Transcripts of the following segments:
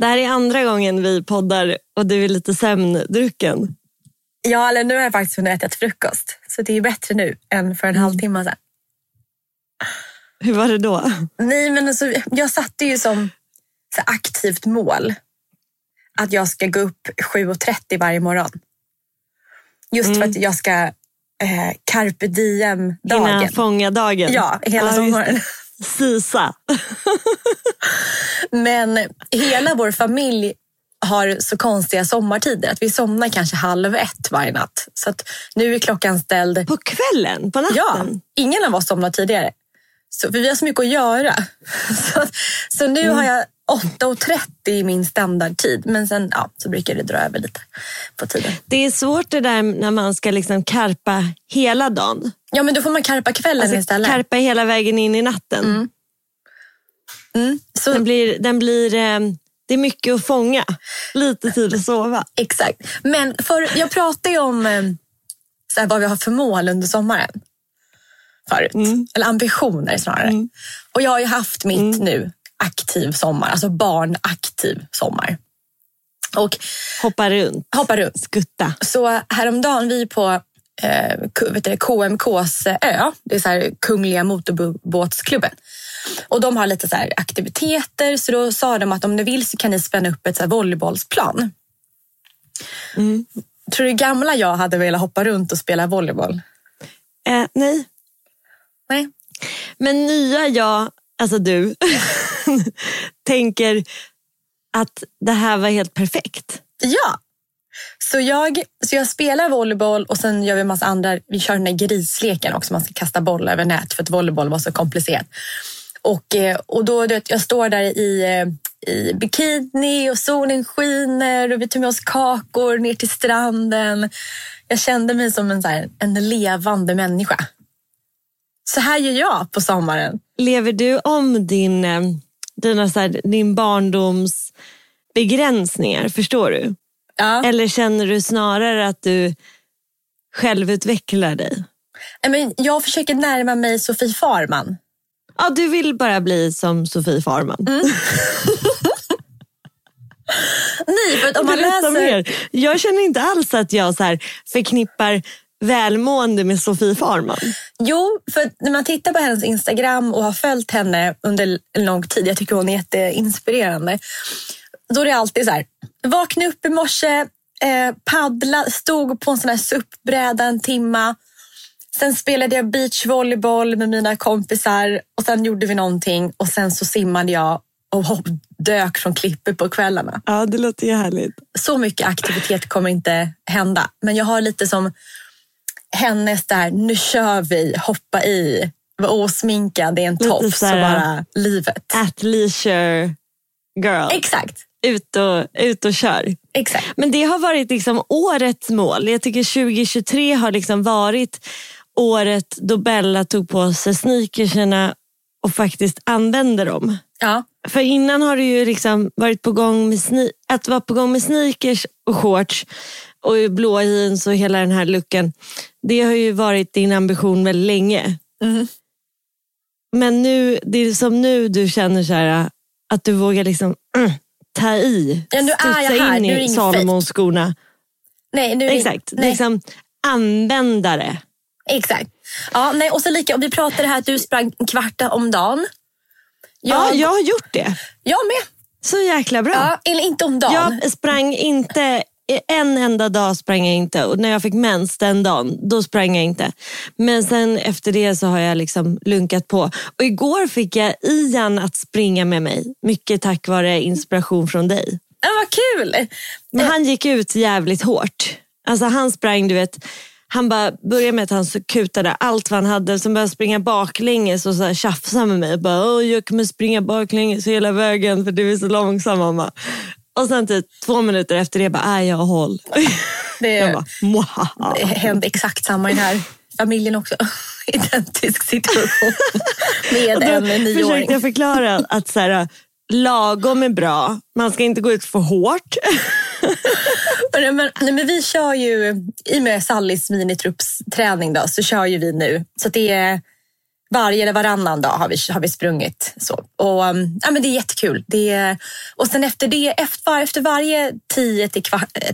Det här är andra gången vi poddar och du är lite sömndrucken. Ja, eller nu har jag faktiskt hunnit äta frukost. Så det är bättre nu än för en halvtimme sedan. Hur var det då? Nej, men alltså, jag satte ju som så aktivt mål att jag ska gå upp 7.30 varje morgon. Just för att jag ska eh, carpe diem-dagen. Hinna fånga dagen? Ja, hela Ja, sommaren. Sisa. Men hela vår familj har så konstiga sommartider att vi somnar kanske halv ett varje natt. Så nu är klockan ställd... På kvällen? På natten? Ja, ingen av oss somnar tidigare. Så, för vi har så mycket att göra. Så, så nu Mm. har jag 8.30 i min standardtid. Men sen ja, så brukar det dra över lite på tiden. Det är svårt det där när man ska liksom karpa hela dagen. Ja, men då får man karpa kvällen Alltså, istället. karpa hela vägen in i natten. Mm. Så, Den blir, den blir, eh, det är mycket att fånga. Lite tid att sova. Exakt. Men för, jag pratade ju om eh, så här, vad vi har för mål under sommaren. Förut. Mm. Eller ambitioner snarare. Och jag har ju haft mitt nu aktiv sommar. Alltså barnaktiv sommar. Och Hoppa runt, hoppa runt. skutta. Så häromdagen, vi på eh, vet du, KMKs ö. Det är så här Kungliga motorbåtsklubben. Och de har lite så aktiviteter. Så då sa de att om ni vill så kan ni spänna upp ett så volleybollsplan. Tror du gamla jag hade velat hoppa runt och spela volleyboll? Eh, nej, Nej. men nya jag, alltså du, tänker att det här var helt perfekt. Ja. Så jag, så jag spelar volleyboll och sen gör vi en massa andra. Vi kör den där grisleken också. Man ska kasta boll över nät för att volleyboll var så komplicerat. Och, eh, och då, jag står där i, eh, i bikini och solen skiner och vi tar med oss kakor ner till stranden. Jag kände mig som en, så här, en levande människa. Så här gör jag på sommaren. Lever du om din, eh, dina, så här, din barndoms begränsningar? Förstår du? Ja. Eller känner du snarare att du självutvecklar dig? Men jag försöker närma mig Sofie Farman. Ja, du vill bara bli som Sofie Farman. Mm. Nej, för att om man läser... mer. Jag känner inte alls att jag så förknippar välmående med Sofie Farman. Jo, för när man tittar på hennes Instagram och har följt henne under en lång tid, jag tycker hon är jätteinspirerande. Då är det alltid så här, vaknade upp i morse, eh, paddla, stod på en sån här SUP-bräda en timma. Sen spelade jag beachvolleyboll med mina kompisar och sen gjorde vi någonting och sen så simmade jag och hopp, dök från klippor på kvällarna. Ja, det låter ju härligt. Så mycket aktivitet kommer inte hända. Men jag har lite som hennes där, nu kör vi, hoppa i, vara osminkad i en tofs och bara livet. At leisure girl. Exakt, ut, och, ut och kör. exakt. Men det har varit liksom årets mål. Jag tycker 2023 har liksom varit året då Bella tog på sig sneakersarna och faktiskt använde dem. Ja, För innan har du ju liksom varit på gång med sne- att vara på gång med sneakers och shorts och blå jeans och hela den här looken. Det har ju varit din ambition väldigt länge. Mhm. Men nu, det är som nu du känner så här, att du vågar liksom mm, ta i. Ja, nu är jag här. in i Salomonskorna. nej, nu är Exakt, Nej. liksom använda det. Exakt. Ja, nej, och så lika, och vi pratade här att du sprang en kvart om dagen. Ja, Jag, jag har gjort det. jag med. Så jäkla bra. Ja, eller inte om dagen. Jag sprang inte, en enda dag sprang jag inte och när jag fick mens den dagen, då sprang jag inte. Men sen efter det så har jag liksom lunkat på. Och igår fick jag Ian att springa med mig. Mycket tack vare inspiration från dig. Ja, vad kul! Men han gick ut jävligt hårt. Alltså han sprang, du vet, han bara började med att han så kutade allt vad han hade. Sen började han springa baklänges och så här tjafsa med mig. Bara, Åh, jag kommer springa baklänges hela vägen för du är så långsam mamma. Och sen typ två minuter efter det bara, nej jag håll. Det, bara, Mwahaha. det hände exakt samma i den här familjen också. Identisk situation med Och en försökte nioåring. jag förklara att så här, lagom är bra. Man ska inte gå ut för hårt. Men, men, nej, men vi kör ju, i och med Sallys minitruppsträning då, så kör ju vi nu. Så det är varje eller varannan dag har vi, har vi sprungit. Så. Och, um, ja, men det är jättekul. Det är, och sen efter det, efter, efter varje 10 till,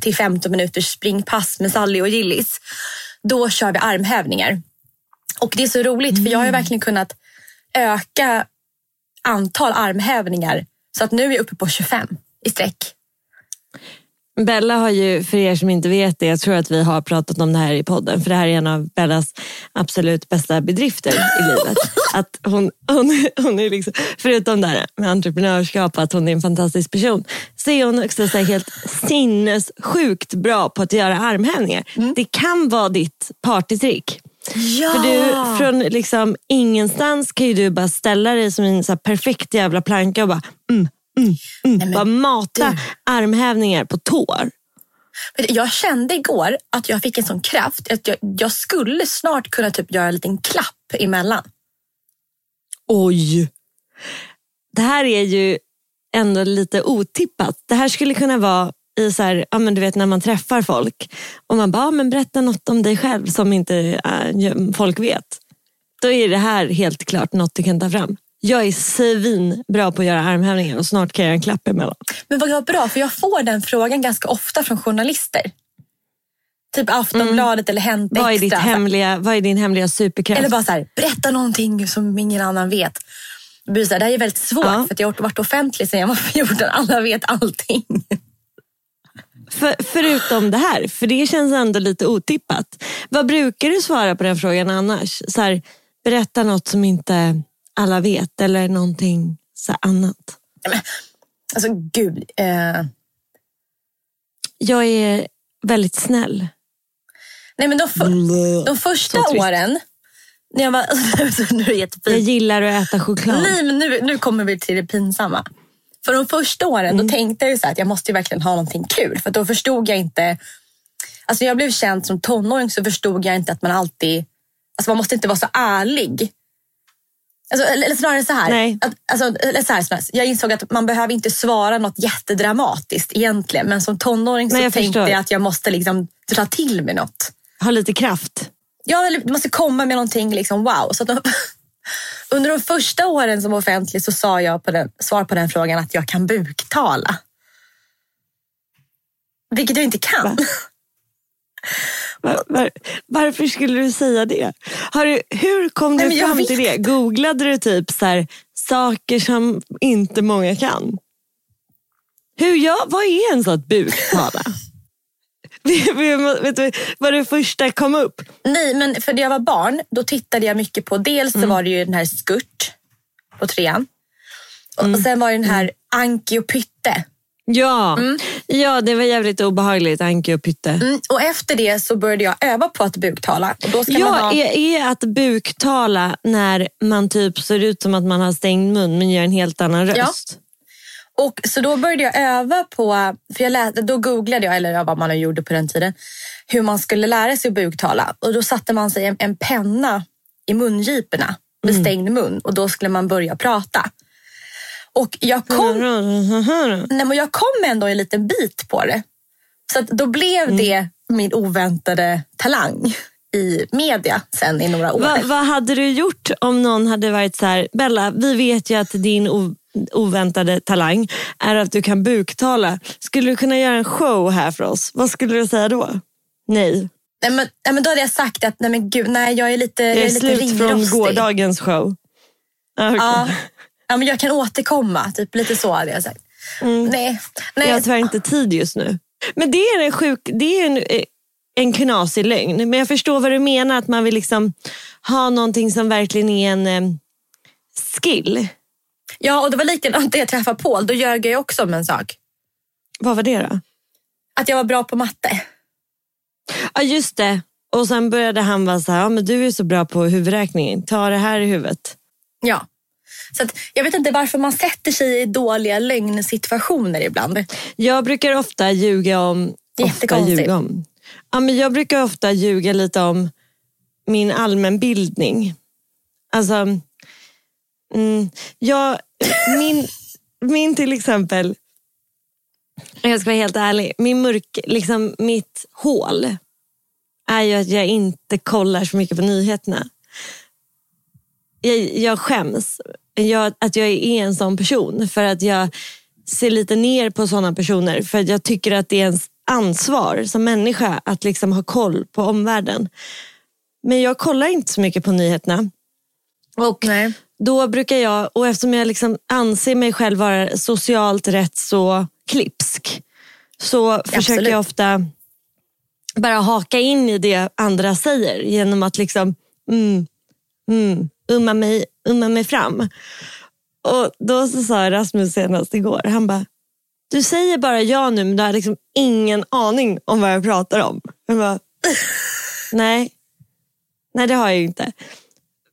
till 15 minuters springpass med Sally och Gillis, då kör vi armhävningar. Och det är så roligt för jag har ju verkligen kunnat öka antal armhävningar så att nu är jag uppe på 25 i sträck. Bella har ju, för er som inte vet det, jag tror att vi har pratat om det här i podden, för det här är en av Bellas absolut bästa bedrifter i livet. Att hon, hon, hon är liksom, förutom det här med entreprenörskap, att hon är en fantastisk person, så är hon också så helt sinnessjukt bra på att göra armhävningar. Det kan vara ditt partytrick. Ja! För du, från liksom ingenstans kan ju du bara ställa dig som en så perfekt jävla planka och bara, mm, mm, mm, men bara mata du. armhävningar på tår. Jag kände igår att jag fick en sån kraft att jag, jag skulle snart kunna typ göra en liten klapp emellan. Oj! Det här är ju ändå lite otippat. Det här skulle kunna vara i så här, ja, men du vet när man träffar folk och man bara, ja, men berätta något om dig själv som inte äh, folk vet. Då är det här helt klart något du kan ta fram. Jag är svinbra på att göra armhävningar och snart kan jag göra en klapp emellan. Men vad bra, för jag får den frågan ganska ofta från journalister. Typ Aftonbladet eller Hänt Vad är, ditt Extra. hemliga, vad är din hemliga superkraft? Eller bara så här, berätta någonting som ingen annan vet. Det, här, är väldigt svårt Ja. för att jag har varit offentlig sedan jag var 14. Alla vet allting. För, förutom det här, för det känns ändå lite otippat. Vad brukar du svara på den frågan annars? Så här, berätta något som inte alla vet eller någonting så annat. Alltså gud. Eh, Jag är väldigt snäll. nej men de, för, de första åren, när jag var, nu är det Jag gillar att äta choklad. Nej, men nu, nu kommer vi till det pinsamma. För de första åren Mm. då tänkte jag så här att jag måste ju verkligen ha någonting kul. För då förstod jag inte... Alltså jag blev känd som tonåring så förstod jag inte att man alltid... Alltså man måste inte vara så ärlig. Alltså, eller snarare så här. Nej. Att, alltså, eller så här, här. Jag insåg att man behöver inte svara något jättedramatiskt egentligen. Men som tonåring så jag tänkte förstår. jag att jag måste liksom dra till med något. Ha lite kraft. Ja, eller du måste komma med någonting liksom wow. Så att de, under de första åren som offentlig så sa jag på den, svar på den frågan att jag kan buktala. Vilket jag inte kan. Var, var, varför skulle du säga det? Du, hur kom du Nej, fram till det? Googlade du typ så här, saker som inte många kan? Hur jag, vad är en sån buktala? Vet du vad det första kom upp? Nej, men för när jag var barn då tittade jag mycket på, dels så var det ju den här Skurt på trean. Och, och sen var det den här Anki och Pytte. Ja, ja det var jävligt obehagligt, Anki och Pytte. Mm, och efter det så började jag öva på att buktala. Och då ska man Ja, ha... är, är att buktala när man typ ser ut som att man har stängd mun men gör en helt annan Ja. Och så då började jag öva på, för jag läste, då googlade jag, eller vad man gjorde på den tiden, hur man skulle lära sig att buktala. Och då satte man sig en, en penna i mungiporna med Mm. stängd mun och då skulle man börja prata. Och jag kom, nej, men jag kom ändå en liten bit på det. Så då blev Mm. det min oväntade talang i media sen i några år. Va, vad hade du gjort om någon hade varit så här, Bella, vi vet ju att din oväntade talang är att du kan buktala. Skulle du kunna göra en show här för oss? Vad skulle du säga då? Nej, Nej, men, nej, men då hade jag sagt att nej, men gud, nej, jag är lite, det jag är är lite slut från gårdagens show. Ah, okej. Ja. ja, men jag kan återkomma. Typ lite så hade jag sagt. Nej, nej. Jag har tyvärr inte tid just nu. Men det är en sjuk, det är en, eh, en knasig lögn. Men jag förstår vad du menar, att man vill liksom ha någonting som verkligen är en eh, skill. Ja, och det var likadant när jag träffade Paul. Då ljög jag också om en sak. Vad var det då? Att jag var bra på matte. Ja just det. Och sen började han vara så här, ja, men du är så bra på huvudräkning. Ta det här i huvudet. Ja. Så att, jag vet inte varför man sätter sig i dåliga lögnsituationer ibland. Jag brukar ofta ljuga om... Ofta ljuga om. Ja, men jag brukar ofta ljuga lite om min allmänbildning. Alltså, mm, jag, min, min till exempel, jag ska vara helt ärlig, min mörk, liksom mitt hål är ju att jag inte kollar så mycket på nyheterna. Jag, jag skäms jag, att jag är en sån person för att jag ser lite ner på såna personer för att jag tycker att det är ens ansvar som människa att liksom ha koll på omvärlden. Men jag kollar inte så mycket på nyheterna. Och Nej då brukar jag, och eftersom jag liksom anser mig själv vara socialt rätt så klipsk, så försöker Absolut. jag ofta bara haka in i det andra säger genom att liksom mm, mm, umma, mig, umma mig fram. Och då så sa Rasmus senast igår, han bara, du säger bara ja nu men du har liksom ingen aning om vad jag pratar om. Jag bara, nej, nej det har jag ju inte.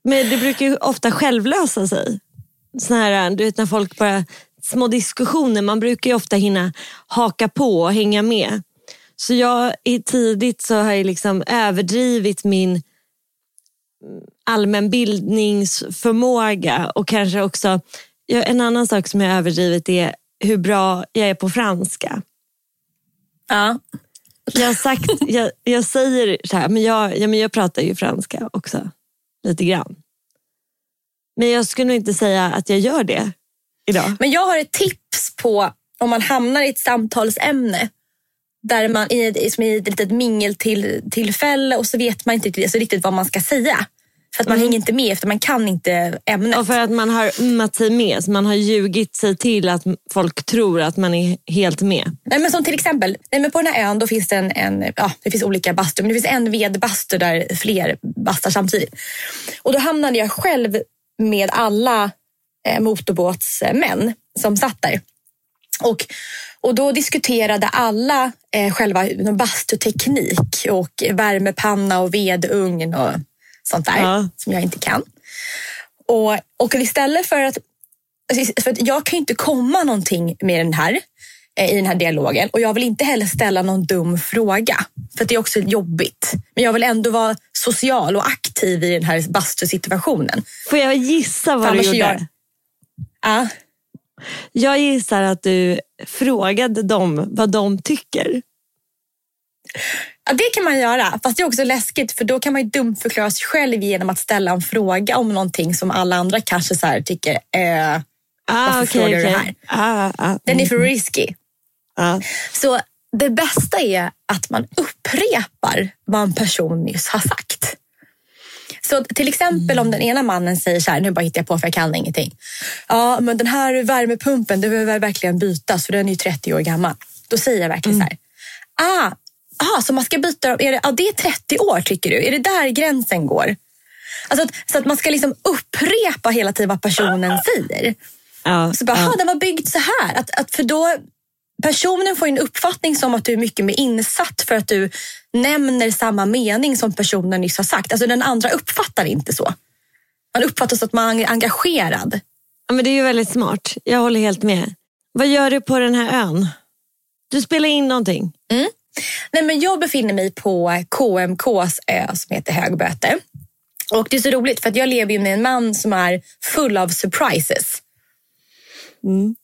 Men det brukar ju ofta självlösa sig. Sån här, du vet när folk bara, små diskussioner, man brukar ju ofta hinna haka på och hänga med. Så jag tidigt så har jag liksom överdrivit min allmänbildningsförmåga och kanske också, en annan sak som jag överdrivit är hur bra jag är på franska. Ja. Jag, sagt, jag, jag säger så här, men jag, ja, men jag pratar ju franska också, lite grann. Men jag skulle nog inte säga att jag gör det idag. Men jag har ett tips på om man hamnar i ett samtalsämne där man i ett, som i ett litet mingeltillfälle och så vet man inte riktigt, alltså riktigt vad man ska säga. För att man hänger inte med efter man kan inte ämnet. Och för att man har ummat sig med, så man har ljugit sig till att folk tror att man är helt med. Nej, men som till exempel, nej, men på den här ön då finns det en, en ja, det finns olika bastur, men det finns en vedbastu där fler bastar samtidigt. Och då hamnade jag själv med alla eh, motorbåtsmän som satt där. Och, och då diskuterade alla eh, själva bastuteknik och värmepanna och vedugn och sånt där Ja. som jag inte kan. Och, och istället för att för att jag kan ju inte komma någonting med den här eh, i den här dialogen och jag vill inte heller ställa någon dum fråga för det är också jobbigt. Men jag vill ändå vara social och aktiv i den här bastusituationen. Får jag gissa vad Fan, du gjorde? gör- Ja, Jag gissar att du frågade dem vad de tycker. Ja, det kan man göra. Fast det är också läskigt för då kan man ju dumförklara sig själv genom att ställa en fråga om någonting som alla andra kanske så tycker eh, Ah, Varför okej, frågar du det här? Ah, ah, den är mm, för risky. ah. Så det bästa är att man upprepar vad en person nyss har sagt. Så till exempel om den ena mannen säger så här, nu bara hittar jag på för jag kan ingenting. Ja, men den här värmepumpen, det behöver verkligen bytas för den är ju 30 år gammal. Då säger jag verkligen mm. så här, ah, aha, så man ska byta, är det, ja, det är 30 år tycker du? Är det där gränsen går? Alltså, så att man ska liksom upprepa hela tiden vad personen säger. Ja, så bara, ja. den var byggd så här. Att, att för då, personen får en uppfattning som att du är mycket mer insatt för att du nämner samma mening som personen nyss har sagt. Alltså den andra uppfattar inte så. Man uppfattar så att man är engagerad. Ja, men det är ju väldigt smart. Jag håller helt med. Vad gör du på den här ön? Du spelar in någonting. Mm. Nej, men jag befinner mig på KMKs ö som heter Högböte. Och Det är så roligt för att jag lever med en man som är full av surprises. Mm.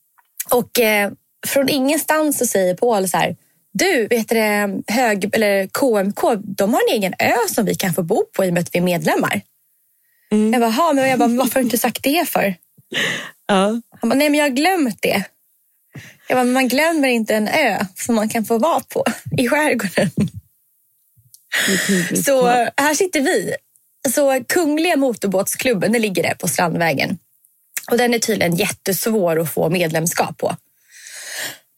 Och eh, från ingenstans så säger Paul så här, du, vet det, hög, eller KMK, de har en egen ö som vi kan få bo på i och med att vi är medlemmar. Mm. Jag bara, men jag bara, varför har du inte sagt det för? Ja. Han bara, nej men jag har glömt det. Jag bara, man glömmer inte en ö som man kan få vara på i skärgården. Så här sitter vi. Så Kungliga motorbåtsklubben, den ligger där på Strandvägen. Och den är tydligen jättesvår att få medlemskap på.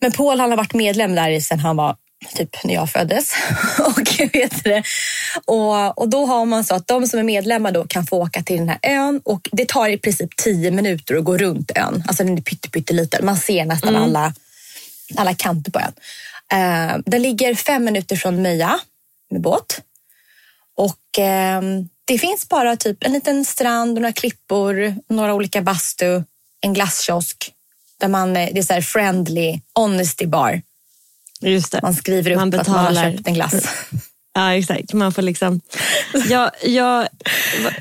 Men Paul han har varit medlem där sedan han var typ när jag föddes. och, vet det. Och, och då har man så att de som är medlemmar då kan få åka till den här ön och det tar i princip tio minuter att gå runt ön. Alltså den är pytteliten. Man ser nästan mm. alla, alla kanter på ön. Uh, den ligger fem minuter från Möja med båt. Och uh, det finns bara typ en liten strand, några klippor, några olika bastu, en glasskiosk där man, det är så här friendly honesty bar. Just det. Man skriver upp man betalar. att man har köpt en glass. Ja, exakt. Man får liksom... Ja, ja,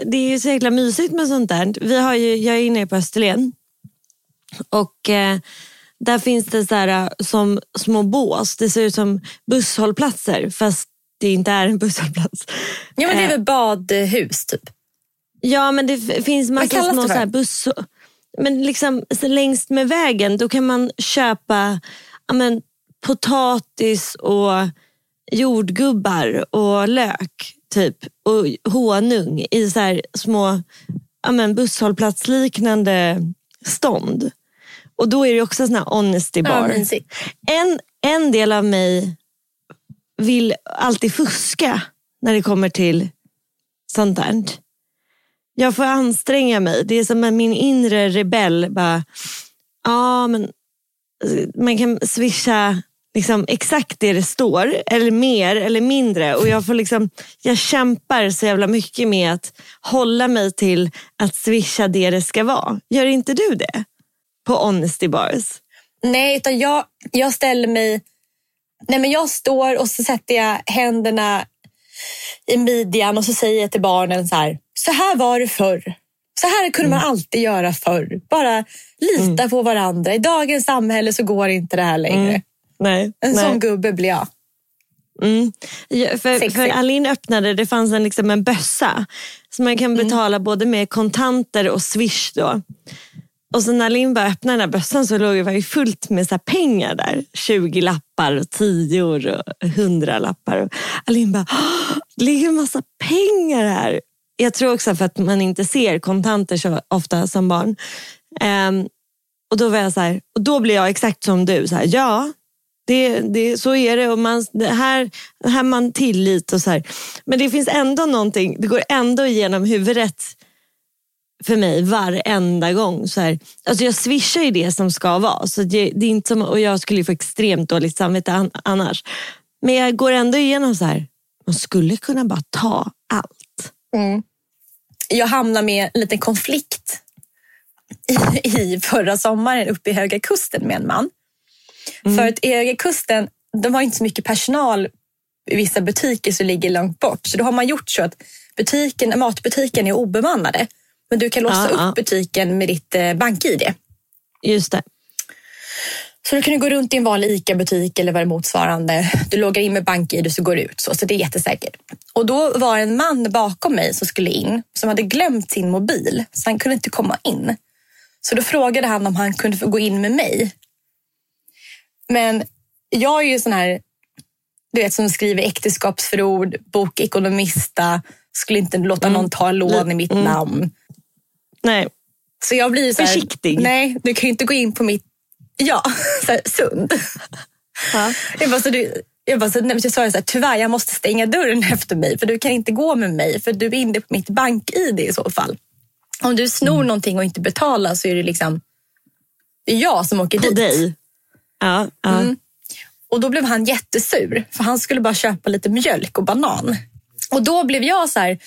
det är ju så jäkla mysigt med sånt där. Vi har ju, jag är inne på Österlen och eh, där finns det så här, eh, som små bås. Det ser ut som busshållplatser fast det inte är en busshållplats. Ja, men det är väl badhus typ? Ja, men det finns massa små så här buss... Men liksom längst med vägen då kan man köpa men, potatis och jordgubbar och lök typ och honung i så här små men, busshållplatsliknande stånd. Och då är det också sån här honesty bar. Ja, en, en del av mig vill alltid fuska när det kommer till sånt där. Jag får anstränga mig. Det är som att min inre rebell bara, ja men man kan swisha liksom exakt det det står, eller mer eller mindre. Och jag, får liksom, jag kämpar så jävla mycket med att hålla mig till att swisha det det ska vara. Gör inte du det? På Honesty Bars? Nej, utan jag, jag ställer mig Nej, men jag står och så sätter jag händerna i midjan och så säger jag till barnen så här. Så här var det förr. Så här kunde mm. man alltid göra förr. Bara lita mm. på varandra. I dagens samhälle så går inte det här längre. Mm. Nej, en nej. sån gubbe blir jag. Mm. Ja, för, för Alin öppnade, det fanns en, liksom en bössa. Så man kan mm. betala både med kontanter och swish. Då. Och så när Linn öppnade den här bössan så låg det var ju fullt med så pengar där. 20 lappar, och 10 och 100 lappar. Och Alin bara, det ligger en massa pengar här. Jag tror också för att man inte ser kontanter så ofta som barn. Um, och då var jag så här, och då blir jag exakt som du. Så här, ja, det, det, så är det. Och man, det här, här man tillit och så här. Men det finns ändå någonting, det går ändå igenom huvudet för mig varenda gång. Så här, alltså jag swishar ju det som ska vara. Så det, det är inte som, och jag skulle få extremt dåligt samvete annars. Men jag går ändå igenom så här, man skulle kunna bara ta allt. Mm. Jag hamnade med en liten konflikt i, i förra sommaren uppe i Höga Kusten med en man. Mm. För att i Höga Kusten, de har inte så mycket personal i vissa butiker som ligger långt bort. Så då har man gjort så att butiken, matbutiken är obemannade. Men du kan låsa ja, upp butiken med ditt eh, bank-id. Just det. Så du kan gå runt i en vanlig ICA-butik eller vad det motsvarande. Du loggar in med bank-id och så går du ut. Så, så det är jättesäkert. Och då var det en man bakom mig som skulle in som hade glömt sin mobil. Så han kunde inte komma in. Så då frågade han om han kunde få gå in med mig. Men jag är ju sån här, du vet som skriver äktenskapsförord, bok Ekonomista, Skulle inte låta någon ta lån i mitt namn. Nej, Så jag blir så här, Försiktig. Nej, du kan ju inte gå in på mitt... Ja, så här, sund. Ja. Jag bara, så du, jag bara, så, så sa jag så här, tyvärr jag måste stänga dörren efter mig för du kan inte gå med mig för du är inne på mitt bank-id i så fall. Om du snor Mm. någonting och inte betalar så är det liksom det är jag som åker på dit. dig. Ja, ja. Mm. Och då blev han jättesur för han skulle bara köpa lite mjölk och banan. Och då blev jag så här,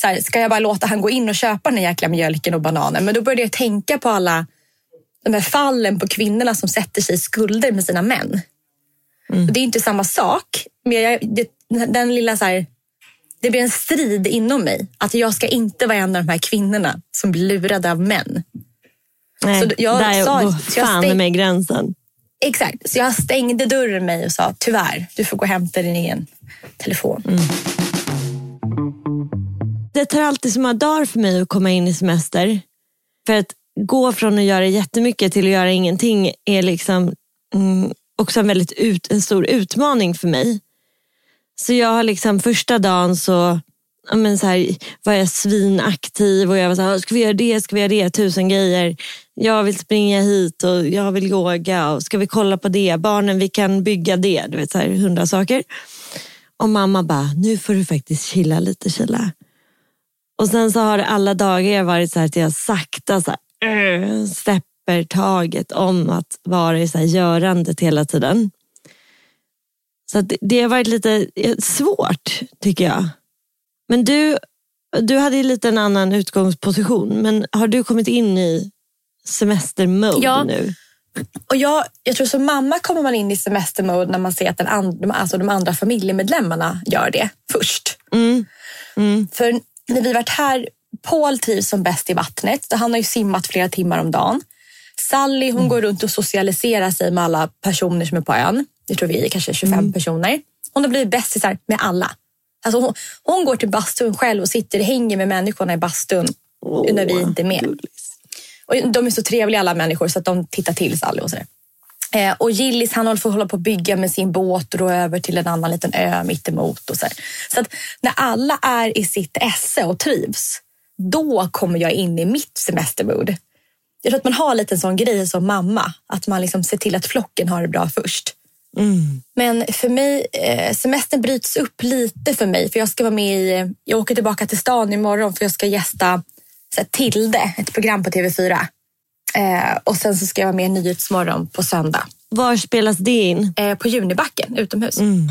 så här, ska jag bara låta han gå in och köpa den jäkla mjölken och bananen? Men då började jag tänka på alla de här fallen på kvinnorna som sätter sig i skulder med sina män. Och det är inte samma sak, men jag, det, den lilla så här, det blir en strid inom mig. Att jag ska inte vara en av de här kvinnorna som blir lurade av män. Nej, Så jag där sa- går så jag fan stäng- med gränsen. Exakt, så jag stängde dörren mig och sa tyvärr, du får gå och hämta din egen telefon. Det tar alltid så många dagar för mig att komma in i semester. För att gå från att göra jättemycket till att göra ingenting är liksom mm, också en väldigt ut, en stor utmaning för mig. Så jag har liksom första dagen så, ja, men så här, var jag svinaktiv och jag var så här, ah, ska vi göra det, ska vi göra det, tusen grejer. Jag vill springa hit och jag vill yoga och ska vi kolla på det, barnen vi kan bygga det, du vet så här hundra saker. Och mamma bara, nu får du faktiskt chilla lite chilla. Och sen så har det alla dagar varit så här att jag sakta så här, äh, släpper taget om att vara i så här görandet hela tiden. Så det, det har varit lite eh, svårt tycker jag. Men du, du hade ju lite en annan utgångsposition. Men har du kommit in i semestermode Ja. nu? Och jag, jag tror som mamma kommer man in i semestermode när man ser att den and, de, alltså de andra familjemedlemmarna gör det först. Mm. Mm. För när vi varit här, Paul trivs som bäst i vattnet. Så Han har ju simmat flera timmar om dagen. Sally hon går runt och socialiserar sig med alla personer som är på ön. Jag tror vi är kanske 25 personer. Hon har blivit bästisar med alla. Alltså hon, hon går till bastun själv och sitter och hänger med människorna i bastun när vi inte är med. Och de är så trevliga alla människor så att de tittar till Sally och sådär. Eh, och Gillis han håller håller på att bygga med sin båt och då över till en annan liten ö mittemot. Och så här. så att när alla är i sitt esse och trivs, då kommer jag in i mitt semestermood. Jag tror att man har lite en sån grej som mamma, att man liksom ser till att flocken har det bra först. Mm. Men för mig, eh, semestern bryts upp lite för mig. För jag ska vara med i, jag åker tillbaka till stan imorgon för jag ska gästa så här, Tilde, ett program på TV4. Eh, och sen så ska jag vara med i Nyhetsmorgon på söndag. Var spelas det in? Eh, på Junibacken utomhus. Mm.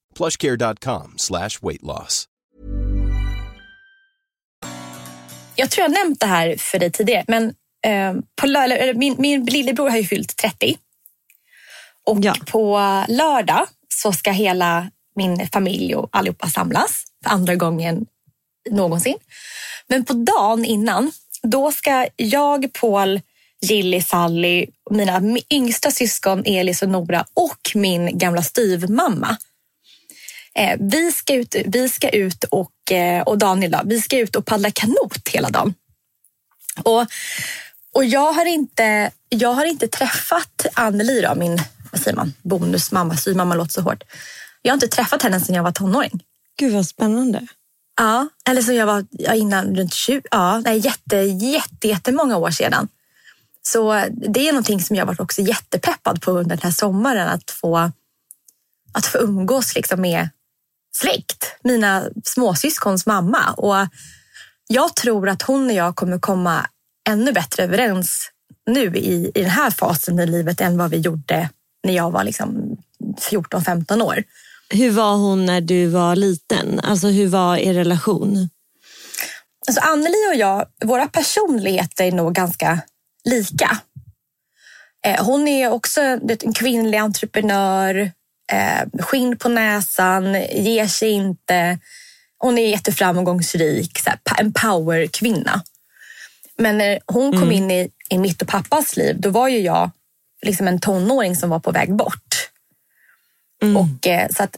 plushcare.com slash weight loss. Jag tror jag nämnt det här för dig tidigare, men eh, på lö- min, min lillebror har ju fyllt 30. Och Ja. på lördag så ska hela min familj och allihopa samlas för andra gången någonsin. Men på dagen innan, då ska jag, Paul, Gilly, Sally, mina mi- yngsta syskon Elis och Nora och min gamla styvmamma. Eh, vi, ska ut, vi ska ut och, eh, och Daniel då, vi ska ut och paddla kanot hela dagen. Och, och jag, har inte, jag har inte träffat Anneli, då, min vad säger man, bonusmamma, styvmamma låter så hårt. Jag har inte träffat henne sedan jag var tonåring. Gud vad spännande. Ja, eller så jag var ja, innan runt 20, ja, nej, jätte, jätte, jättemånga år sedan. Så det är någonting som jag varit också jättepeppad på under den här sommaren, att få, att få umgås liksom med släkt, mina småsyskons mamma. Och jag tror att hon och jag kommer komma ännu bättre överens nu i, i den här fasen i livet än vad vi gjorde när jag var liksom 14-15 år. Hur var hon när du var liten? Alltså hur var er relation? Alltså Anneli och jag, våra personligheter är nog ganska lika. Eh, Hon är också en kvinnlig entreprenör, eh, skinn på näsan, ger sig inte. Hon är jätteframgångsrik, så en powerkvinna. Men när hon kom in i, i mitt och pappas liv, då var ju jag liksom en tonåring som var på väg bort. Och, eh, så att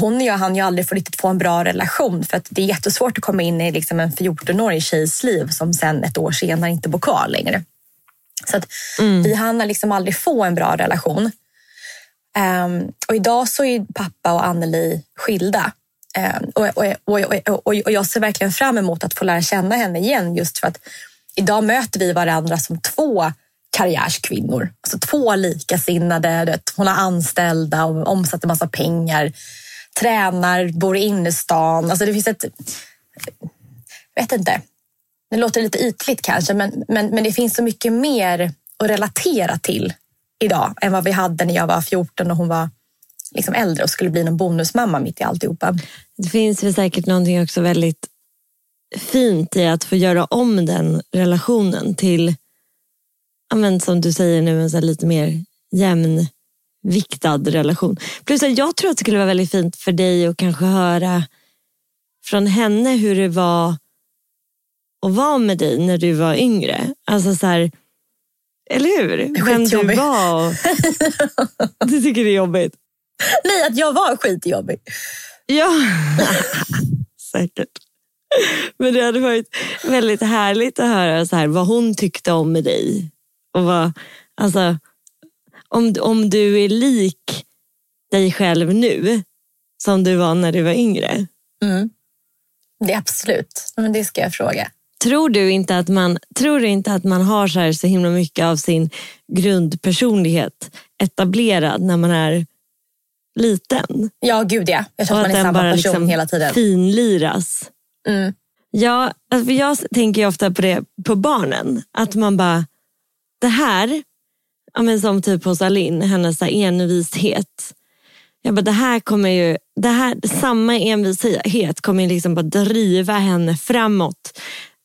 hon och jag hann ju aldrig få riktigt få en bra relation för att det är jättesvårt att komma in i liksom en 14-årig tjejs liv som sen ett år senare inte bor kvar längre. Så att vi hann liksom aldrig få en bra relation. Um, och idag så är pappa och Anneli skilda. Um, och, och, och, och, och, och jag ser verkligen fram emot att få lära känna henne igen just för att idag möter vi varandra som två karriärskvinnor. Alltså två likasinnade. vet, Hon har anställda och omsätter massa pengar. Tränar, bor i innerstan. Alltså det finns ett... Jag vet inte. Det låter lite ytligt kanske, men, men, men det finns så mycket mer att relatera till idag än vad vi hade när jag var 14 och hon var liksom äldre och skulle bli någon bonusmamma mitt i alltihopa. Det finns väl säkert någonting också väldigt fint i att få göra om den relationen till, men som du säger nu, en så lite mer jämnviktad relation. Plus att jag tror att det skulle vara väldigt fint för dig att kanske höra från henne hur det var att vara med dig när du var yngre. Alltså så här, eller hur? Vem du var. Du tycker det är jobbigt? Nej, att jag var skitjobbig. Ja, säkert. Men det hade varit väldigt härligt att höra så här, vad hon tyckte om med dig. Och vad, alltså, om, om du är lik dig själv nu som du var när du var yngre. Mm. Det absolut. Men det ska jag fråga. Tror du inte att man, tror du inte att man har så, här så himla mycket av sin grundpersonlighet etablerad när man är liten? Ja, gud ja. Jag tror att man är samma bara person liksom hela tiden. finliras. Mm. Ja, alltså jag tänker ju ofta på det på barnen. Att man bara, det här, ja men som typ hos Alin, hennes envishet. Jag bara, det här kommer ju, det här, samma envishet kommer ju liksom bara driva henne framåt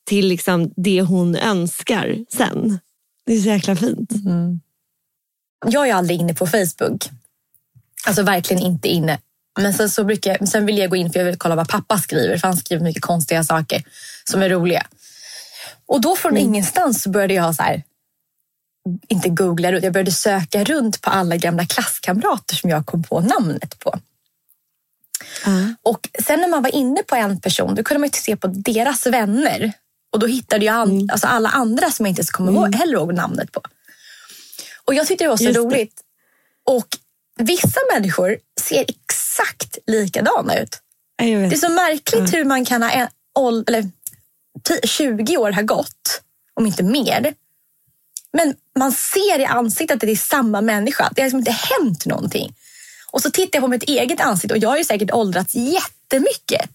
till liksom det hon önskar sen. Det är så jäkla fint. Jag är aldrig inne på Facebook. Alltså verkligen inte inne. Men sen, så brukar, jag- sen vill jag gå in för jag vill kolla vad pappa skriver. För han skriver mycket konstiga saker som är roliga. Och då från ingenstans så började jag så här, inte googla runt, jag började söka runt på alla gamla klasskamrater som jag kom på namnet på. Och sen när man var inne på en person, då kunde man ju se på deras vänner. Och då hittade jag an, alltså alla andra som jag inte ens kommer ihåg, heller ihåg namnet på. Och jag tyckte det var så Just det. roligt. Och vissa människor ser exakt likadana ut. Ja. Det är så märkligt hur man kan ha en, eller, ti- 20 år har gått, om inte mer. Men man ser i ansiktet att det är samma människa. Det har liksom inte hänt någonting. Och så tittar jag på mitt eget ansikte och jag har ju säkert åldrats jättemycket.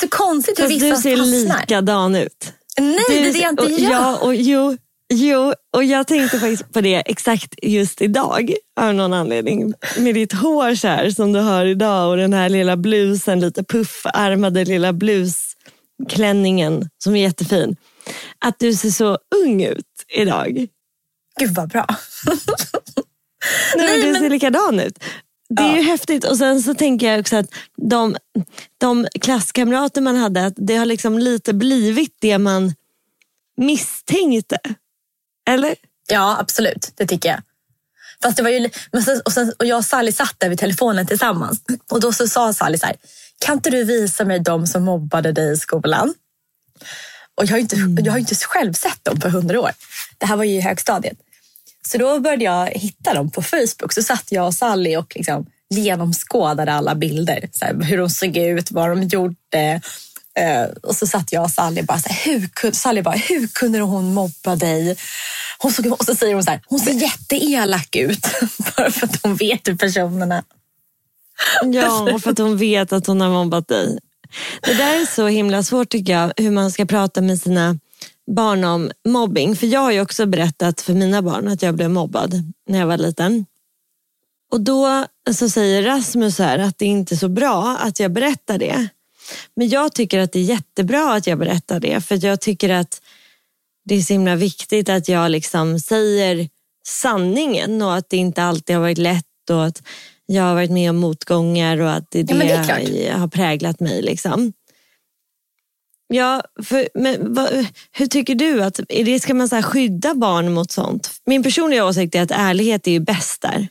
Det är så konstigt hur Fast vissa du ser fastnar. likadan ut. Nej, det är det jag inte och, gör. Ja, och, jo, Jo, och jag tänkte faktiskt på det exakt just idag av någon anledning. Med ditt hår så här, som du har idag och den här lilla blusen, lite puffarmade lilla blusklänningen som är jättefin. Att du ser så ung ut idag. Gud vad bra. Nej, Nej, du ser likadan ut. Det är ja. ju häftigt. Och sen så tänker jag också att de, de klasskamrater man hade, att det har liksom lite blivit det man misstänkte. Eller? Ja, absolut. Det tycker jag. Fast det var ju, och, sen, och jag och Sally satt där vid telefonen tillsammans. Och då så sa Sally så här, kan inte du visa mig de som mobbade dig i skolan? Och jag har inte, mm. jag har inte själv sett dem på hundra år. Det här var ju i högstadiet. Så då började jag hitta dem på Facebook. Så satt jag och Sally och liksom genomskådade alla bilder. Så här, hur de såg ut, vad de gjorde. Uh, och så satt jag och Sally bara, så här, hur, Sally bara, hur kunde hon mobba dig? Hon såg, och så säger hon så här, hon ser jätteelak ut. Bara för att hon vet hur personerna... Ja, och för att hon vet att hon har mobbat dig. Det där är så himla svårt tycker jag, hur man ska prata med sina barn om mobbing. För jag har ju också berättat för mina barn att jag blev mobbad när jag var liten. Och då så säger Rasmus här att det inte är så bra att jag berättar det. Men jag tycker att det är jättebra att jag berättar det. För jag tycker att det är så himla viktigt att jag liksom säger sanningen och att det inte alltid har varit lätt och att jag har varit med om motgångar och att det, ja, det, har präglat mig. Liksom. Ja, för, men vad, hur tycker du? att är det, Ska man så skydda barn mot sånt? Min personliga åsikt är att ärlighet är ju bäst där.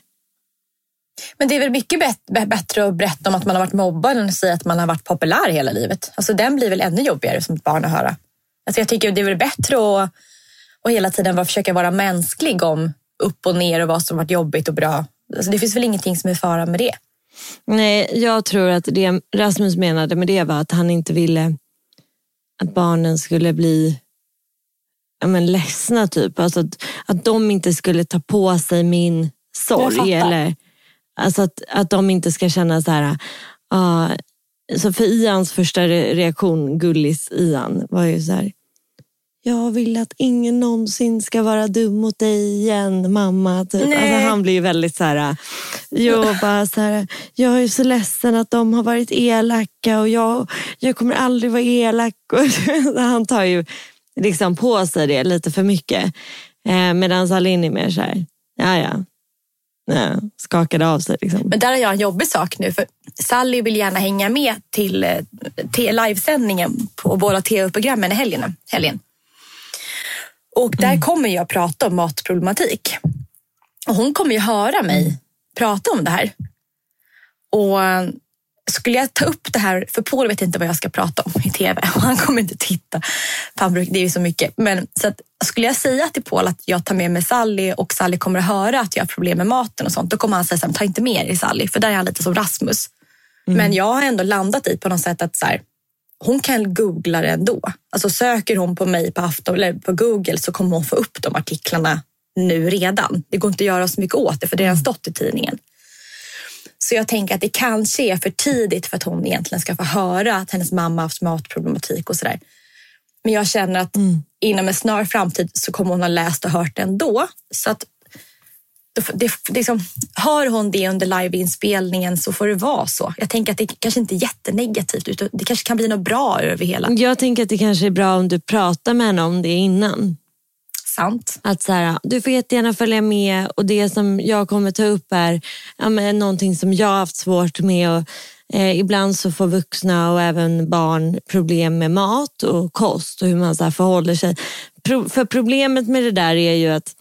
Men det är väl mycket bättre att berätta om att man har varit mobbad än att säga att man har varit populär hela livet. Alltså den blir väl ännu jobbigare som ett barn att höra. Alltså jag tycker det är väl bättre att, att hela tiden försöka vara mänsklig om upp och ner och vad som varit jobbigt och bra. Alltså det finns väl ingenting som är fara med det. Nej, jag tror att det Rasmus menade med det var att han inte ville att barnen skulle bli ja, men ledsna. Typ. Alltså att, att de inte skulle ta på sig min sorg. Eller, alltså att, att de inte ska känna så här, uh, så för Ians första reaktion, gullis Ian, var ju så här, jag vill att ingen någonsin ska vara dum mot dig igen, mamma. Typ. Alltså, han blir ju väldigt så här, jag, bara så här, jag är så ledsen att de har varit elaka och jag, jag kommer aldrig vara elak. han tar ju liksom på sig det lite för mycket. Eh, Medan Alin är mer så här, ja ja, Nej, skakade av sig. Liksom. Men där har jag en jobbig sak nu. För Sally vill gärna hänga med till, eh, till livesändningen på båda tv-programmen i helgen. helgen. Och där mm. kommer jag prata om matproblematik. Och hon kommer ju höra mig mm. prata om det här. Och skulle jag ta upp det här, för Paul vet inte vad jag ska prata om i tv och han kommer inte titta. Det är ju så mycket. Men så att, skulle jag säga till Paul att jag tar med mig Sally och Sally kommer att höra att jag har problem med maten och sånt, då kommer han säga så här, ta inte med dig Sally, för där är han lite som Rasmus. Mm. Men jag har ändå landat i på något sätt att så här, hon kan googla det ändå. Alltså söker hon på mig på, Afton, eller på Google så kommer hon få upp de artiklarna nu redan. Det går inte att göra så mycket åt det för det har stått i tidningen. Så jag tänker att det kanske är för tidigt för att hon egentligen ska få höra att hennes mamma haft matproblematik och sådär. Men jag känner att mm. inom en snar framtid så kommer hon ha läst och hört det ändå. Så att det, liksom, hör hon det under liveinspelningen så får det vara så. Jag tänker att det kanske inte är jättenegativt utan det kanske kan bli något bra över hela. Jag tänker att det kanske är bra om du pratar med henne om det innan. Sant. Att så här, du får jättegärna följa med och det som jag kommer ta upp är ja, men, någonting som jag har haft svårt med. Och, eh, ibland så får vuxna och även barn problem med mat och kost och hur man så förhåller sig. Pro, för problemet med det där är ju att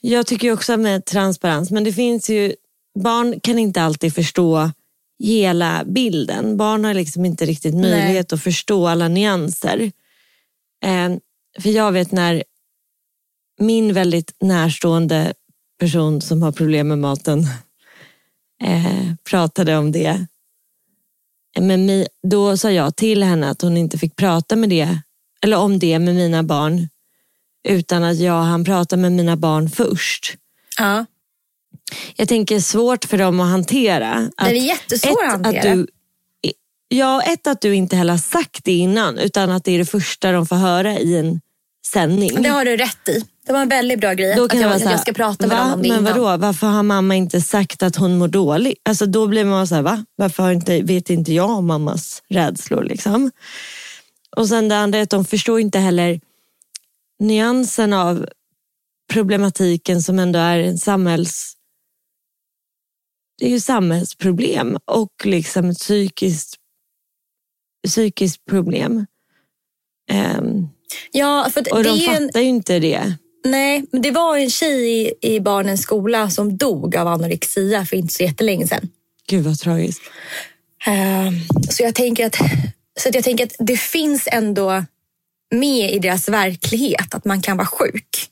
jag tycker också med transparens, men det finns ju, barn kan inte alltid förstå hela bilden. Barn har liksom inte riktigt möjlighet Nej. att förstå alla nyanser. Eh, för jag vet när min väldigt närstående person som har problem med maten eh, pratade om det. Men mi, då sa jag till henne att hon inte fick prata med det, eller om det med mina barn utan att jag han prata med mina barn först. Ja. Jag tänker svårt för dem att hantera. Att det är jättesvårt att hantera. Att du, ja, ett att du inte heller har sagt det innan utan att det är det första de får höra i en sändning. Det har du rätt i. Det var en väldigt bra grej. Då att kan jag, jag, att vara jag så ska prata med va? dem om det Men innan. vadå, varför har mamma inte sagt att hon mår dåligt? Alltså då blir man så här, va? Varför har inte, vet inte jag om mammas rädslor? Liksom? Och sen det andra är att de förstår inte heller nyansen av problematiken som ändå är en samhälls... Det är ju samhällsproblem och liksom ett psykiskt, psykiskt problem. Ehm, Ja, för att och det de är en, fattar ju inte det. nej, men det var en tjej i, i barnens skola som dog av anorexia för inte så jättelänge sedan. Gud vad tragiskt. Ehm, Så jag tänker att, så jag tänker att det finns ändå med i deras verklighet att man kan vara sjuk.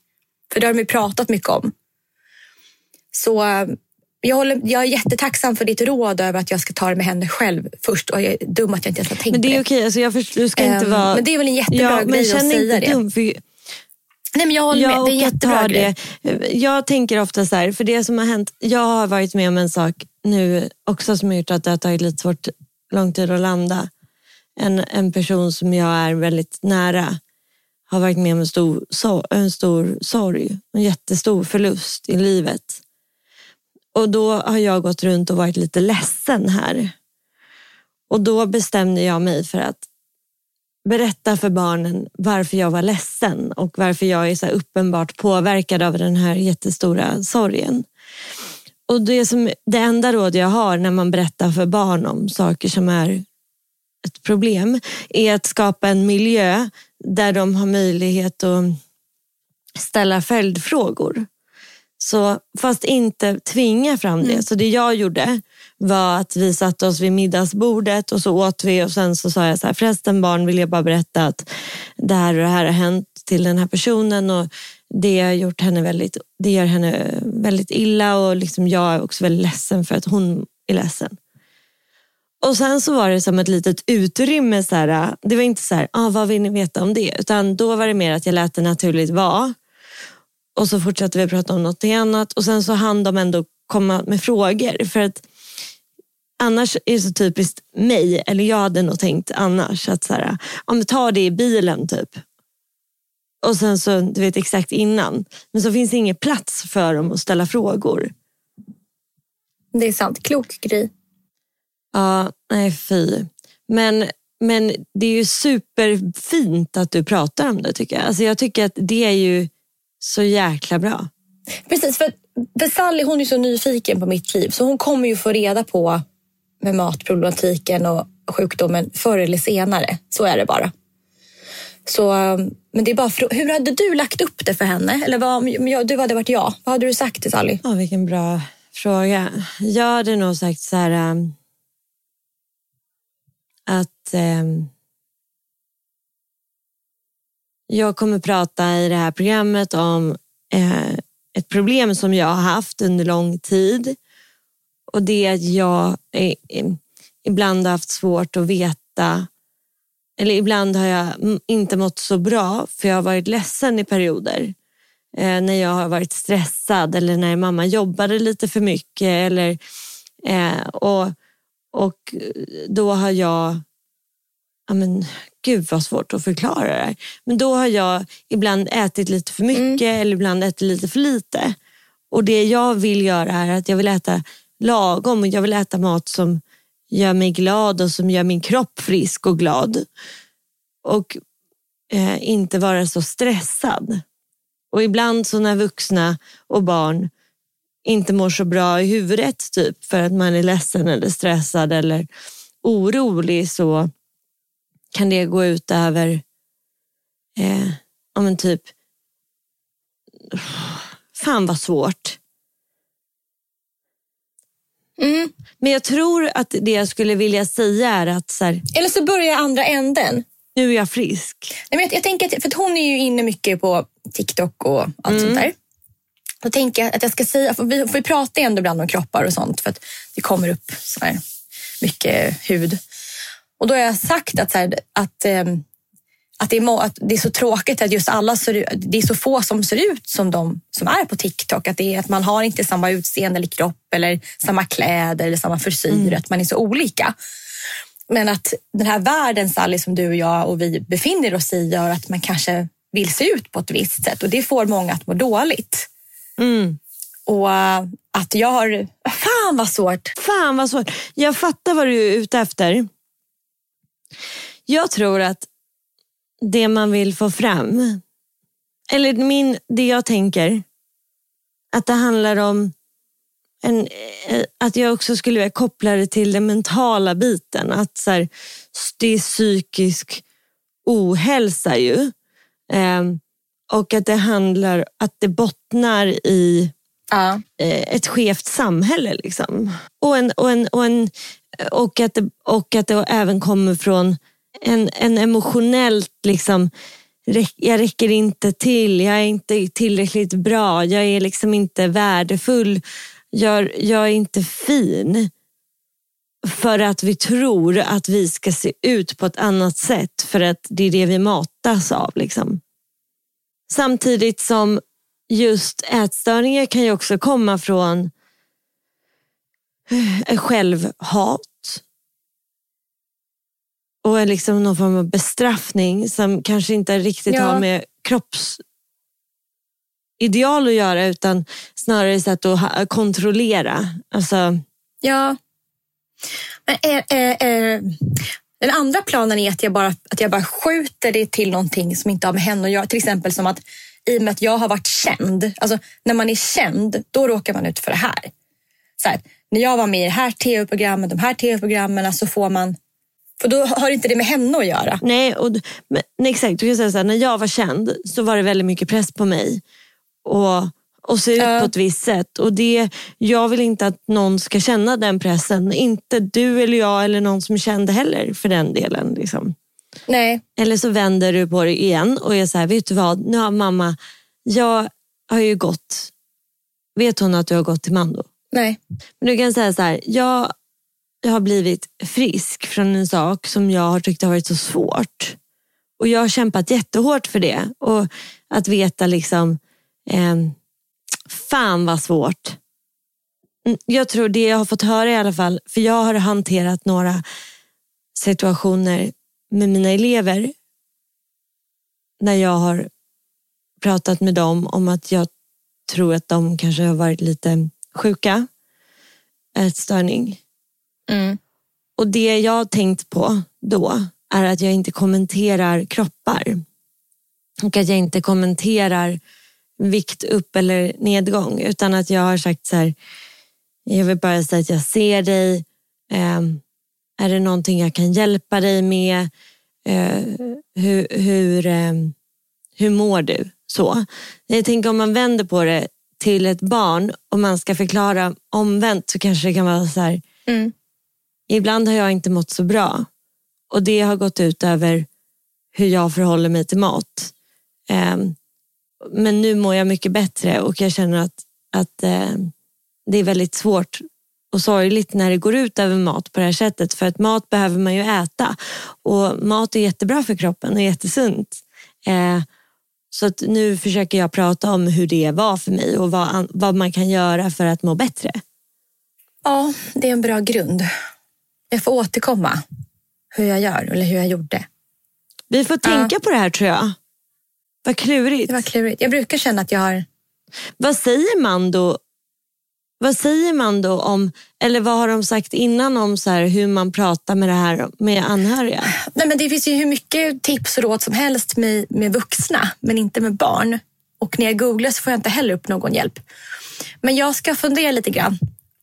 För det har de ju pratat mycket om. Så eh, jag, håller, jag är jättetacksam för ditt råd över att jag ska ta det med henne själv först. Och jag är dum att jag inte ens har tänkt Men det är okej, alltså jag förstår, du ska inte Ehm, vara... men det är väl en jättebra ja, grej att säga det. Dum, för Nej, men jag håller jag med. Det är en jättebra grej. det. Jag tänker ofta så här, för det som har hänt, jag har varit med om en sak nu också som har gjort att det har tagit lite svårt, lång tid att landa. En, en person som jag är väldigt nära har varit med om en stor, so, en stor sorg, en jättestor förlust i livet. Och då har jag gått runt och varit lite ledsen här. Och då bestämde jag mig för att berätta för barnen varför jag var ledsen och varför jag är så uppenbart påverkad av den här jättestora sorgen. Och det, som, det enda råd jag har när man berättar för barn om saker som är ett problem är att skapa en miljö där de har möjlighet att ställa följdfrågor. Så, fast inte tvinga fram det. Så det jag gjorde var att vi satte oss vid middagsbordet och så åt vi och sen så sa jag så här, förresten barn vill jag bara berätta att det här och det här har hänt till den här personen och det har gjort henne väldigt, det gör henne väldigt illa och liksom jag är också väldigt ledsen för att hon är ledsen. Och sen så var det som ett litet utrymme. Så här, det var inte så här, ah, vad vill ni veta om det? Utan då var det mer att jag lät det naturligt vara. Och så fortsatte vi prata om något annat. Och sen så hann de ändå komma med frågor. För att annars är det så typiskt mig, eller jag hade nog tänkt annars, att så här, om men ta det i bilen typ. Och sen så, du vet exakt innan. Men så finns det ingen plats för dem att ställa frågor. Det är sant. Klok grej. Ja, nej fy. Men, men det är ju superfint att du pratar om det tycker jag. Alltså jag tycker att det är ju så jäkla bra. Precis, för, för Sally hon är så nyfiken på mitt liv så hon kommer ju få reda på med matproblematiken och sjukdomen förr eller senare. Så är det bara. Så, men det är bara, frå- hur hade du lagt upp det för henne? Eller vad, om jag, du hade varit jag. Vad hade du sagt till Sally? Ja, vilken bra fråga. Jag hade nog sagt så här ähm, att eh, jag kommer prata i det här programmet om eh, ett problem som jag har haft under lång tid. Och det är att jag eh, ibland har haft svårt att veta eller ibland har jag inte mått så bra för jag har varit ledsen i perioder. Eh, när jag har varit stressad eller när mamma jobbade lite för mycket. Eller, eh, och, och då har jag, ja men gud vad svårt att förklara det här. Men då har jag ibland ätit lite för mycket eller ibland ätit lite för lite. Och det jag vill göra är att jag vill äta lagom och jag vill äta mat som gör mig glad och som gör min kropp frisk och glad. Och eh, inte vara så stressad. Och ibland så när vuxna och barn inte mår så bra i huvudet typ för att man är ledsen eller stressad eller orolig så kan det gå ut över eh, ja, men typ fan vad svårt. Mm. Men jag tror att det jag skulle vilja säga är att så här, Eller så börjar jag andra änden. nu är jag frisk. Nej, men jag, jag tänker att, för att hon är ju inne mycket på TikTok och allt sånt där. Då tänker jag att jag ska säga, för vi, för vi pratar ju ändå ibland om kroppar och sånt för att det kommer upp så här mycket hud. Och då har jag sagt att, så här, att, ehm, att, det är, att det är så tråkigt att just alla ser, det är så få som ser ut som de som är på TikTok. Att, det är, att man har inte samma utseende eller kropp eller samma kläder eller samma frisyr. Att man är så olika. Men att den här världen, Sally, som du och jag och vi befinner oss i gör att man kanske vill se ut på ett visst sätt och det får många att må dåligt. Mm. Och uh, att jag har... Fan vad svårt! Fan vad svårt. Jag fattar vad du är ute efter. Jag tror att det man vill få fram, eller min, det jag tänker, att det handlar om en, eh, att jag också skulle vilja koppla det till den mentala biten. Att så här, det är psykisk ohälsa ju. Eh, och att det handlar, att det bottnar i Ja. eh, ett skevt samhälle. Liksom. Och, en, och, en, och, en, och, att det, och att det även kommer från en, en emotionellt, liksom, jag räcker inte till, jag är inte tillräckligt bra, jag är liksom inte värdefull, jag, jag är inte fin. För att vi tror att vi ska se ut på ett annat sätt för att det är det vi matas av. Liksom. Samtidigt som just ätstörningar kan ju också komma från eh, självhat. Och liksom någon form av bestraffning som kanske inte riktigt Ja. har med kroppsideal att göra utan snarare sätt att kontrollera. Alltså, Ja. Men är, är, är, den andra planen är att jag, bara, att jag bara skjuter det till någonting som inte har med henne att göra. Till exempel som att i och med att jag har varit känd. Alltså, när man är känd, då råkar man ut för det här. Så här när jag var med i det här tv-programmet, de här tv-programmen, så får man... För då har inte det med henne att göra. Nej, och, men, nej, exakt. Du kan säga så här, när jag var känd så var det väldigt mycket press på mig. Och, och se ut Ja. på ett visst sätt. Och det, jag vill inte att någon ska känna den pressen. Inte du eller jag eller någon som är känd heller för den delen. Liksom. Nej. Eller så vänder du på det igen och är så här, vet du vad? Nu har mamma, jag har ju gått. Vet hon att du har gått till Mando? Nej. Men du kan säga så här, jag, jag har blivit frisk från en sak som jag har tyckt har varit så svårt. Och jag har kämpat jättehårt för det. Och att veta liksom, eh, fan vad svårt. Mm, Jag tror det jag har fått höra i alla fall, för jag har hanterat några situationer med mina elever när jag har pratat med dem om att jag tror att de kanske har varit lite sjuka, ätstörning. Mm. Och det jag har tänkt på då är att jag inte kommenterar kroppar. Och att jag inte kommenterar vikt upp eller nedgång. Utan att jag har sagt så här, jag vill bara säga att jag ser dig. Ehm, är det någonting jag kan hjälpa dig med? Eh, hur, hur, ehm, hur mår du? Så. Jag tänker om man vänder på det till ett barn och man ska förklara omvänt så kanske det kan vara så här, Mm. Ibland har jag inte mått så bra och det har gått ut över hur jag förhåller mig till mat. Men nu mår jag mycket bättre och jag känner att, att ehm, det är väldigt svårt och sorgligt när det går ut över mat på det här sättet. För att mat behöver man ju äta och mat är jättebra för kroppen och jättesunt. Eh, så att nu försöker jag prata om hur det var för mig och vad, vad man kan göra för att må bättre. Ja, det är en bra grund. Jag får återkomma hur jag gör eller hur jag gjorde. Vi får tänka på det här tror jag. Vad klurigt. Det var klurigt. Jag brukar känna att jag har... Vad säger man då? Vad säger man då om, eller vad har de sagt innan om så hur man pratar med det här med anhöriga? Nej, men det finns ju hur mycket tips och råd som helst med, med vuxna, men inte med barn. Och när jag googlar så får jag inte heller upp någon hjälp. Men jag ska fundera lite grann.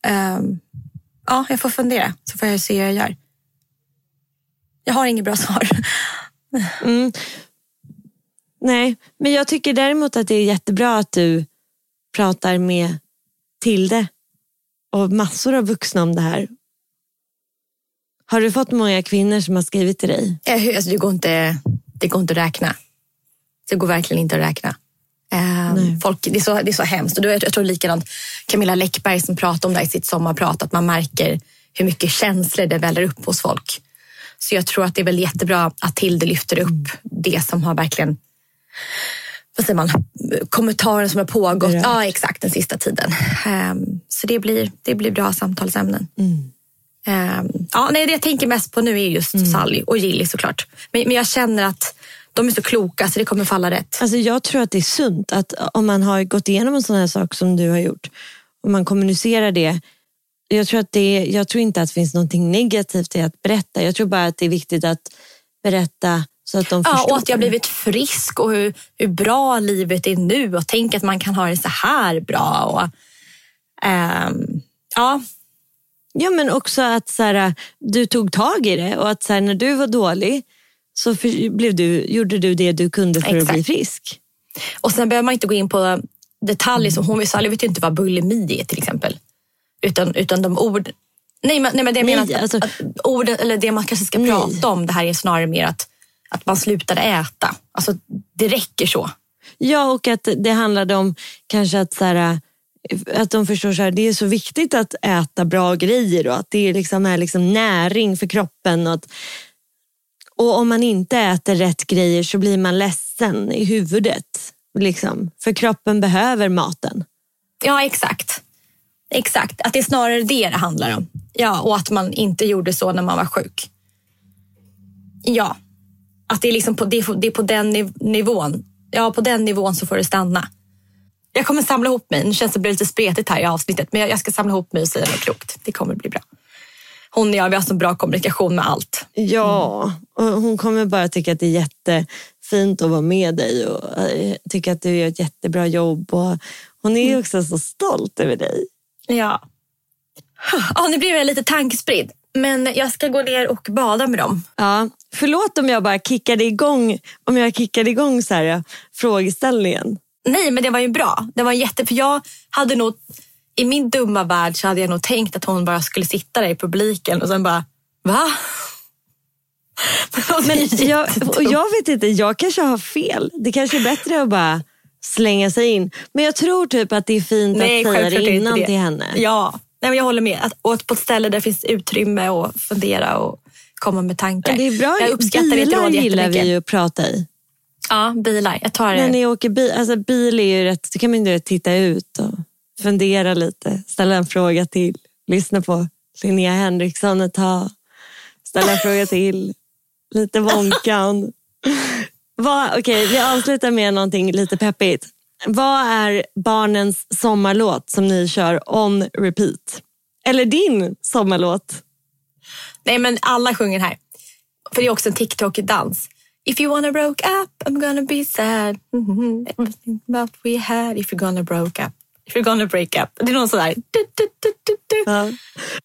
Ehm, ja, jag får fundera så får jag se hur jag gör. Jag har inget bra svar. Mm. Nej, men jag tycker däremot att det är jättebra att du pratar med Tilde och massor av vuxna om det här. Har du fått många kvinnor som har skrivit till dig? Eh, Alltså, det, går inte, det går inte att räkna. Det går verkligen inte att räkna. Ehm, Nej. folk, det, är så, det är så hemskt. Och då, jag tror likadant Camilla Läckberg som pratade om det i sitt sommarprat, att man märker hur mycket känslor det väller upp hos folk. Så jag tror att det är väl jättebra att Tilde lyfter upp det som har verkligen vad säger man, kommentarer som har pågått ja, exakt den sista tiden. Ehm, så det blir, det blir bra samtalsämnen. Ehm, ja, nej, det jag tänker mest på nu är just Sally och Gilly såklart. Men, men jag känner att de är så kloka så det kommer falla rätt. Alltså jag tror att det är sunt att om man har gått igenom en sån här sak som du har gjort och man kommunicerar det. Jag tror, att det, jag tror inte att det finns något negativt i att berätta. Jag tror bara att det är viktigt att berätta så att de ja, och att jag blivit frisk och hur, hur bra livet är nu och tänk att man kan ha det så här bra. Och, ehm, ja, Ja, men också att så här, du tog tag i det och att så här, när du var dålig så för, blev du, gjorde du det du kunde för Exakt. att bli frisk. Och sen behöver man inte gå in på detaljer som hon Sally vet inte vad bulimi är till exempel. Utan, utan de ord... Nej, men, nej, men det jag Nej, menar att, alltså- att orden, eller det man kanske ska Nej. prata om, det här är snarare mer att, att man slutade äta. Alltså, det räcker så. Ja, och att det handlade om kanske att, så här, att de förstår här, det är så viktigt att äta bra grejer och att det liksom är liksom näring för kroppen. Och, att, och om man inte äter rätt grejer så blir man ledsen i huvudet. Liksom, för kroppen behöver maten. Ja, exakt. Exakt. Att det är snarare det det handlar om. Ja, och att man inte gjorde så när man var sjuk. Ja. Att det är, liksom på, det är, på, det är på den niv- nivån. Ja, på den nivån så får det stanna. Jag kommer samla ihop mig. Nu känns det lite spretigt här i avsnittet, men jag, ska samla ihop mig och säga något klokt. Det kommer bli bra. Hon och jag, vi har så bra kommunikation med allt. Ja, och hon kommer bara tycka att det är jättefint att vara med dig och eh, tycka att du gör ett jättebra jobb. Och hon är ju också så stolt över dig. Ja. Ja, nu blir jag lite tankespridd, men jag ska gå ner och bada med dem. Ja, förlåt om jag bara kickade igång, om jag kickade igång så här, ja, frågeställningen. Nej, men det var ju bra. Det var jätte... För jag hade nog... I min dumma värld så hade jag nog tänkt att hon bara skulle sitta där i publiken och sen bara, va? Men, Jag, och jag vet inte, jag kanske har fel. Det kanske är bättre att bara slänga sig in. Men jag tror typ att det är fint Nej, att säga det innan det. till henne. Ja, Nej, men jag håller med. Att, och på ett ställe där det finns utrymme att fundera och komma med tankar. Det är bra. Jag uppskattar bilar råd gillar vi ju att prata i. Ja, bilar. Jag tar När det. ni åker bil, alltså bil är ju rätt, då kan man ju titta ut och fundera lite, ställa en fråga till, lyssna på Linnea Henriksson ett tag, ställa en fråga till, lite Wonkan. Vad- Okej, vi avslutar med någonting lite peppigt. Vad är barnens sommarlåt som ni kör on repeat? Eller din sommarlåt? Nej, men alla sjunger här. För det är också en TikTok-dans. If you wanna broke up, I'm gonna be sad. Mhm. Everything that we had. If you're gonna broke up. If you're gonna break up. Det är någon sådär. Du, du, du, du. Ja.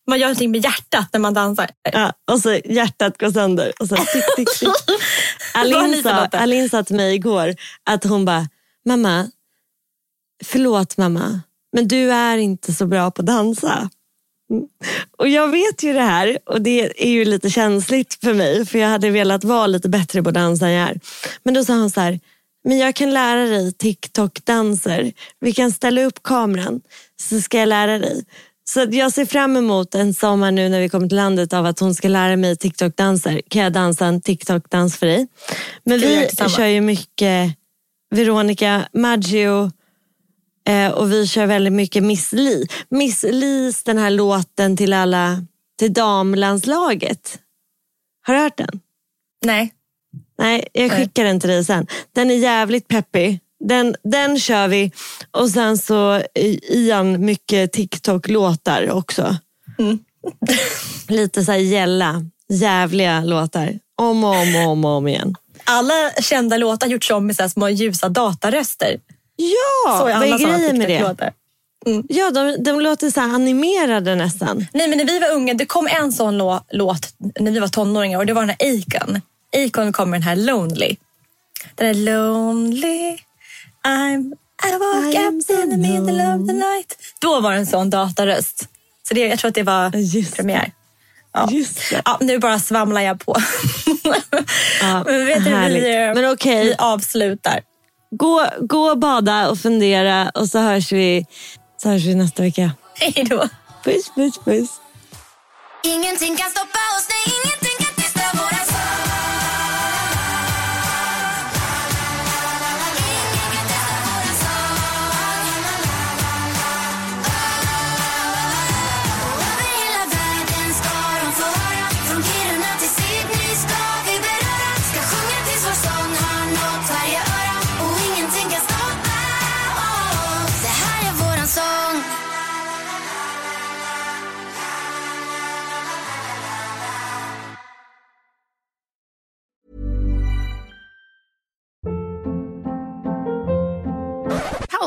Man gör någonting med hjärtat när man dansar. Ja, och så hjärtat går sönder. Och så tick, tick, tick. Alin sa? Alin sa till mig igår att hon bara, mamma, förlåt mamma, men du är inte så bra på att dansa. Och jag vet ju det här och det är ju lite känsligt för mig för jag hade velat vara lite bättre på att dansa än jag är. Men då sa hon så här, men jag kan lära dig TikTok-danser. Vi kan ställa upp kameran så ska jag lära dig. Så jag ser fram emot en sommar nu när vi kommer till landet av att hon ska lära mig TikTok-danser. Kan jag dansa en TikTok-dans för dig? Men vi kör ju mycket Veronica Maggio eh, och vi kör väldigt mycket Miss Li. Miss Lis den här låten till alla till damlandslaget. Har du hört den? Nej. Nej, jag skickar den till dig sen. Den är jävligt peppig. Den, den kör vi. Och sen så i- Ian mycket TikTok-låtar också. Mm. Lite så här gälla, jävliga låtar. Om och om och om, och om igen. Alla kända låtar gjorts om med så små ljusa dataröster. Ja, Så vad är grejen med det? TikTok-låtar. Ja, de, de låter så animerade nästan. Nej, men när vi var unga, det kom en sån lå- låt när vi var tonåringar och det var den här Akon. Akon kom med den här Lonely. Den är Lonely, I'm, I woke I am up so in the middle of the night. Då var det en sån dataröst. Så det, jag tror att det var Just det. premiär. Ja. Det. Ja, nu bara svamlar jag på. Ja, men vet du, härligt. vi, Men okej. vi avslutar. Gå, gå och bada och fundera och så hörs vi, så hörs vi nästa vecka. Hej då. Puss, puss, puss. Ingenting kan stoppa oss, nej ingenting